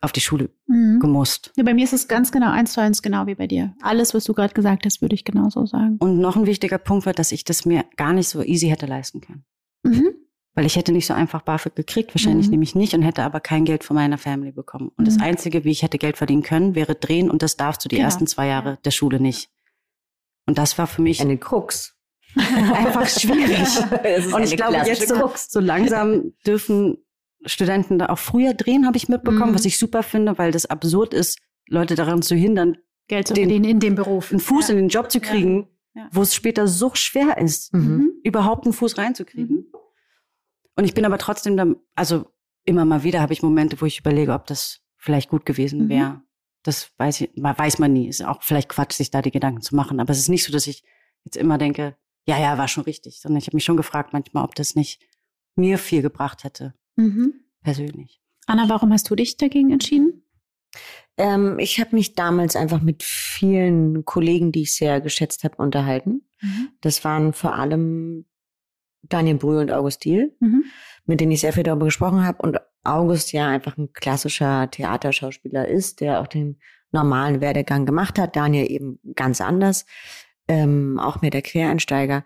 auf die Schule Mhm. gemusst. Ja, bei mir ist es ganz genau eins zu eins genau wie bei dir. Alles, was du gerade gesagt hast, würde ich genauso sagen. Und noch ein wichtiger Punkt war, dass ich das mir gar nicht so easy hätte leisten können. Mhm. Weil ich hätte nicht so einfach BAföG gekriegt, wahrscheinlich Mhm. nämlich nicht und hätte aber kein Geld von meiner Family bekommen. Und das Mhm. Einzige, wie ich hätte Geld verdienen können, wäre drehen und das darfst du die Genau. ersten zwei Jahre der Schule nicht. Und das war für mich Eine Krux. einfach schwierig. Und ich glaube, jetzt so, so langsam dürfen Studenten da auch früher drehen, habe ich mitbekommen, Mhm. was ich super finde, weil das absurd ist, Leute daran zu hindern, Geld zu Den- verdienen in dem Beruf. einen Fuß ja. in den Job zu Ja. kriegen, Ja. wo es später so schwer ist, Mhm. überhaupt einen Fuß reinzukriegen. Mhm. Und ich bin aber trotzdem dann, also immer mal wieder habe ich Momente, wo ich überlege, ob das vielleicht gut gewesen Mhm. wäre. Das weiß, ich, weiß man nie. Ist auch vielleicht Quatsch, sich da die Gedanken zu machen. Aber es ist nicht so, dass ich jetzt immer denke, ja, ja, war schon richtig. Sondern ich habe mich schon gefragt manchmal, ob das nicht mir viel gebracht hätte, Mhm. persönlich. Anna, warum hast du dich dagegen entschieden? Ähm, ich habe mich damals einfach mit vielen Kollegen, die ich sehr geschätzt habe, unterhalten. Das waren vor allem Daniel Brühl und August Diel, Mhm. mit denen ich sehr viel darüber gesprochen habe. Und August ja einfach ein klassischer Theaterschauspieler ist, der auch den normalen Werdegang gemacht hat. Daniel eben ganz anders, ähm, auch mehr der Quereinsteiger.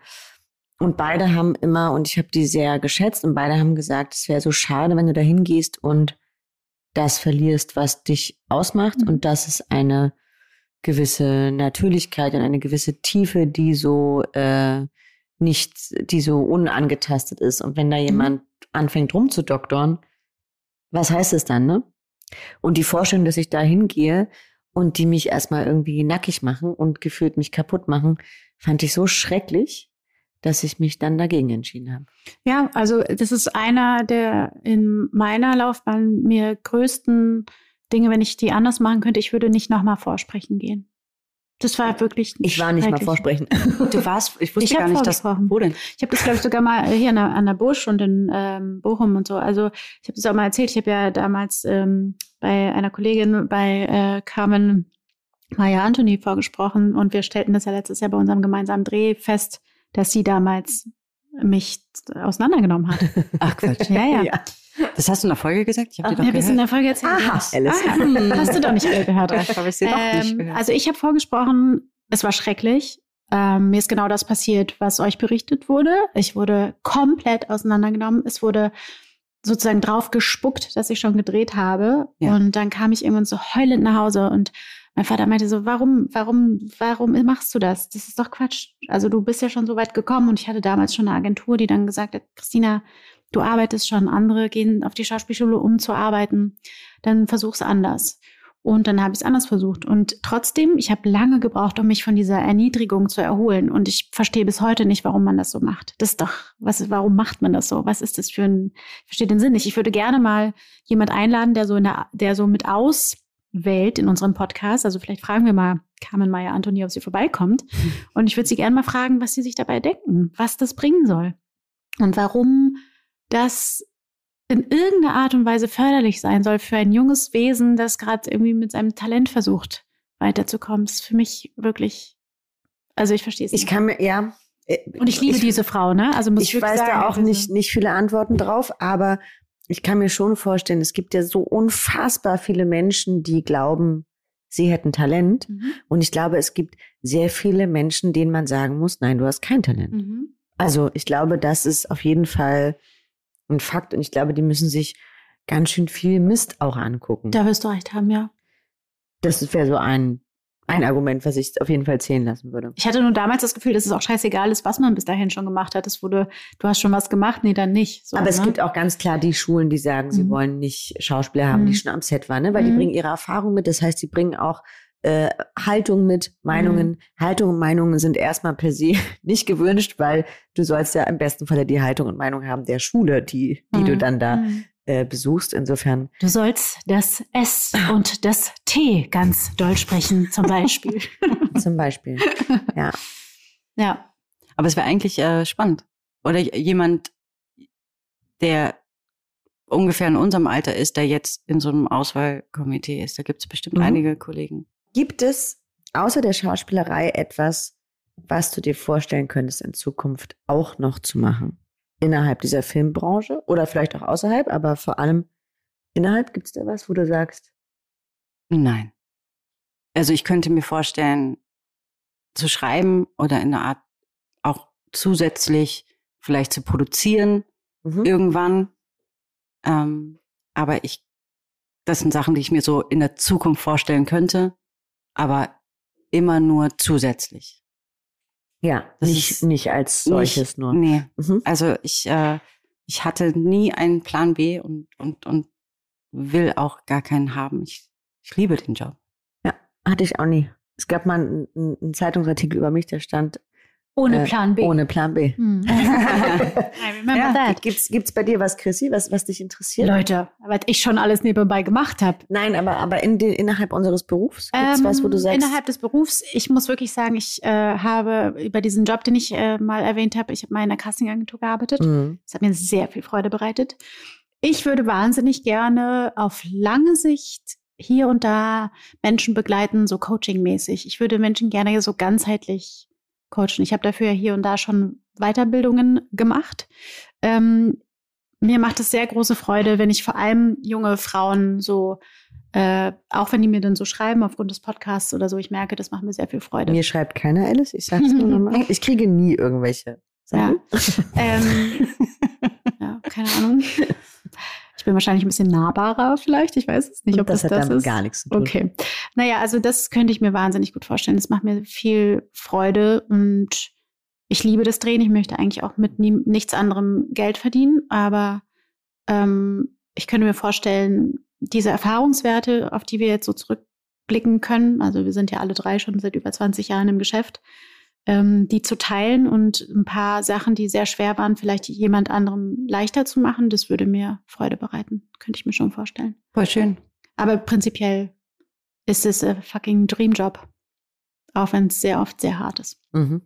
Und beide haben immer, und ich habe die sehr geschätzt, und beide haben gesagt, es wäre so schade, wenn du da hingehst und das verlierst, was dich ausmacht. Mhm. Und das ist eine gewisse Natürlichkeit und eine gewisse Tiefe, die so äh, nicht, die so unangetastet ist. Und wenn da jemand anfängt rumzudoktorn, was heißt es dann, ne? Und die Vorstellung, dass ich da hingehe und die mich erstmal irgendwie nackig machen und gefühlt mich kaputt machen, fand ich so schrecklich, dass ich mich dann dagegen entschieden habe. Ja, also das ist einer der in meiner Laufbahn mir größten Dinge, wenn ich die anders machen könnte, ich würde nicht nochmal vorsprechen gehen. Das war wirklich. Ich war nicht mal vorsprechen. Du warst, ich wusste Ich gar nicht, dass, wo denn? Ich habe das, glaube ich, sogar mal hier an der, an der Busch und in ähm, Bochum und so. Also ich habe das auch mal erzählt. Ich habe ja damals ähm, bei einer Kollegin bei äh, Carmen Maya Anthony vorgesprochen und wir stellten das ja letztes Jahr bei unserem gemeinsamen Dreh fest, dass sie damals mich auseinandergenommen hat. Ach Quatsch. Ja, ja. Das hast du in der Folge gesagt? Ich habe dir doch wir sind in gehört. der Folge erzählt. Aha, Alice. Ah, hast du doch nicht alle gehört. Habe ich sie doch nicht Ähm, gehört. also ich habe vorgesprochen, es war schrecklich. Ähm, mir ist genau das passiert, was euch berichtet wurde. Ich wurde komplett auseinandergenommen. Es wurde sozusagen drauf gespuckt, dass ich schon gedreht habe. Ja. Und dann kam ich irgendwann so heulend nach Hause und mein Vater meinte so, warum, warum, warum machst du das? Das ist doch Quatsch. Also du bist ja schon so weit gekommen und ich hatte damals schon eine Agentur, die dann gesagt hat, Christina, du arbeitest schon, andere gehen auf die Schauspielschule, um zu arbeiten. Dann versuch's anders. Und dann habe ich es anders versucht. Und trotzdem, ich habe lange gebraucht, um mich von dieser Erniedrigung zu erholen. Und ich verstehe bis heute nicht, warum man das so macht. Das ist doch, was, warum macht man das so? Was ist das für ein, ich verstehe den Sinn nicht. Ich würde gerne mal jemand einladen, der so in der, der so mit auswählt in unserem Podcast. Also vielleicht fragen wir mal Carmen Meyer Antoni, ob sie vorbeikommt. Und ich würde sie gerne mal fragen, was sie sich dabei denken, was das bringen soll. Und warum das in irgendeiner Art und Weise förderlich sein soll für ein junges Wesen, das gerade irgendwie mit seinem Talent versucht, weiterzukommen. ist für mich wirklich, also ich verstehe es Ich nicht. kann mir, ja. äh, Und ich liebe diese Frau, ne? Also muss ich, ich weiß sagen, da auch also- nicht, nicht viele Antworten drauf, aber ich kann mir schon vorstellen, es gibt ja so unfassbar viele Menschen, die glauben, sie hätten Talent. Mhm. Und ich glaube, es gibt sehr viele Menschen, denen man sagen muss, nein, du hast kein Talent. Mhm. Also ich glaube, das ist auf jeden Fall ein Fakt. Und ich glaube, die müssen sich ganz schön viel Mist auch angucken. Da wirst du recht haben, ja. Das wäre so ein, ein Argument, was ich auf jeden Fall zählen lassen würde. Ich hatte nur damals das Gefühl, dass es auch scheißegal ist, was man bis dahin schon gemacht hat. Es wurde, du hast schon was gemacht, nee, dann nicht. So, Aber es ne? gibt auch ganz klar die Schulen, die sagen, sie Mhm. wollen nicht Schauspieler haben, die Mhm. schon am Set waren, ne? weil die Mhm. bringen ihre Erfahrung mit. Das heißt, sie bringen auch äh, Haltung mit, Meinungen. Mhm. Haltung und Meinungen sind erstmal per se nicht gewünscht, weil du sollst ja im besten Falle die Haltung und Meinung haben der Schule, die, die du Mhm. dann da Mhm. äh, besuchst. Insofern, Du sollst das S und das T ganz doll sprechen, zum Beispiel. zum Beispiel. ja. ja. Aber es wäre eigentlich äh, spannend. Oder jemand, der ungefähr in unserem Alter ist, der jetzt in so einem Auswahlkomitee ist. Da gibt es bestimmt Mhm. einige Kollegen. Gibt es außer der Schauspielerei etwas, was du dir vorstellen könntest, in Zukunft auch noch zu machen? Innerhalb dieser Filmbranche oder vielleicht auch außerhalb, aber vor allem innerhalb gibt es da was, wo du sagst? Nein. Also ich könnte mir vorstellen, zu schreiben oder in einer Art auch zusätzlich vielleicht zu produzieren mhm. irgendwann. Ähm, aber ich, das sind Sachen, die ich mir so in der Zukunft vorstellen könnte, aber immer nur zusätzlich. Ja, das nicht, nicht als solches nicht, nur. Nee. Mhm. Also ich, äh, ich hatte nie einen Plan B und, und, und will auch gar keinen haben. Ich, ich liebe den Job. Ja, hatte ich auch nie. Es gab mal einen, einen Zeitungsartikel über mich, der stand, ohne äh, Plan B. Ohne Plan B. Hm. I remember ja. that. Gibt's, gibt's bei dir was, Chrissy, was, was dich interessiert? Leute, was ich schon alles nebenbei gemacht habe. Nein, aber, aber in den, innerhalb unseres Berufs gibt's ähm, was, wo du sagst? Innerhalb des Berufs, ich muss wirklich sagen, ich äh, habe über diesen Job, den ich äh, mal erwähnt habe, ich habe mal in einer Castingagentur gearbeitet. Mhm. Das hat mir sehr viel Freude bereitet. Ich würde wahnsinnig gerne auf lange Sicht hier und da Menschen begleiten, so coachingmäßig. Ich würde Menschen gerne so ganzheitlich coachen. Ich habe dafür hier und da schon Weiterbildungen gemacht. Ähm, mir macht es sehr große Freude, wenn ich vor allem junge Frauen so, äh, auch wenn die mir dann so schreiben aufgrund des Podcasts oder so, ich merke, das macht mir sehr viel Freude. Mir schreibt keiner, Alice, ich sag's nur nochmal. Ich kriege nie irgendwelche Sachen. Ja. ähm, ja, keine Ahnung bin wahrscheinlich ein bisschen nahbarer vielleicht. Ich weiß es nicht, ob das, das das ist. gar nichts zu tun. Okay. Naja, also das könnte ich mir wahnsinnig gut vorstellen. Das macht mir viel Freude und ich liebe das Drehen. Ich möchte eigentlich auch mit nie, nichts anderem Geld verdienen, aber ähm, ich könnte mir vorstellen, diese Erfahrungswerte, auf die wir jetzt so zurückblicken können, also wir sind ja alle drei schon seit über 20 Jahren im Geschäft, ähm, die zu teilen und ein paar Sachen, die sehr schwer waren, vielleicht jemand anderem leichter zu machen, das würde mir Freude bereiten. Könnte ich mir schon vorstellen. Voll schön. Aber prinzipiell ist es ein fucking Dreamjob. Auch wenn es sehr oft sehr hart ist. Mhm.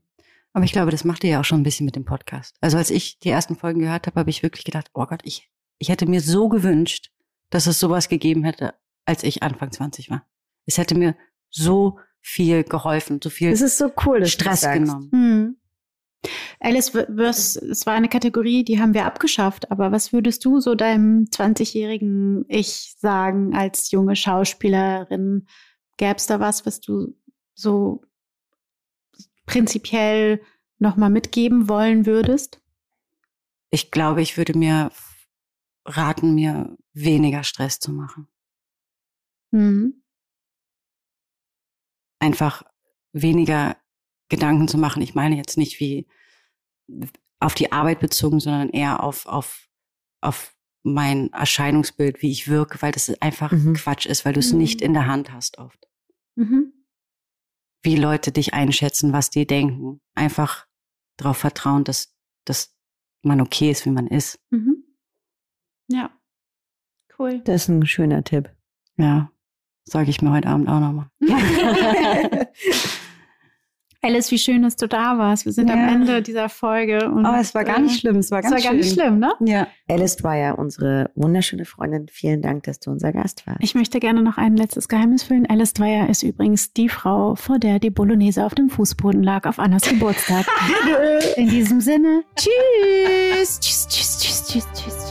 Aber ich glaube, das macht ihr ja auch schon ein bisschen mit dem Podcast. Also als ich die ersten Folgen gehört habe, habe ich wirklich gedacht, oh Gott, ich, ich hätte mir so gewünscht, dass es sowas gegeben hätte, als ich Anfang 20 war. Es hätte mir so viel geholfen, so viel das ist so cool, Stress genommen. Hm. Alice, was, es war eine Kategorie, die haben wir abgeschafft, aber was würdest du so deinem 20-jährigen Ich sagen als junge Schauspielerin? Gäbe es da was, was du so prinzipiell nochmal mitgeben wollen würdest? Ich glaube, ich würde mir raten, mir weniger Stress zu machen. Mhm einfach weniger Gedanken zu machen. Ich meine jetzt nicht wie auf die Arbeit bezogen, sondern eher auf, auf, auf mein Erscheinungsbild, wie ich wirke, weil das einfach mhm. Quatsch ist, weil du es mhm. nicht in der Hand hast oft. Mhm. Wie Leute dich einschätzen, was die denken. Einfach darauf vertrauen, dass, dass man okay ist, wie man ist. Mhm. Ja, cool. Das ist ein schöner Tipp. Ja. Sage ich mir heute Abend auch nochmal. Alice, wie schön, dass du da warst. Wir sind ja. am Ende dieser Folge. Und, Aber es war gar nicht äh, schlimm. Es war ganz es war gar nicht schlimm, ne? Ja. Alice war ja unsere wunderschöne Freundin. Vielen Dank, dass du unser Gast warst. Ich möchte gerne noch ein letztes Geheimnis füllen. Alice Dwyer ist übrigens die Frau, vor der die Bolognese auf dem Fußboden lag auf Annas Geburtstag. In diesem Sinne, tschüss. Tschüss, tschüss, tschüss, tschüss, tschüss, tschüss.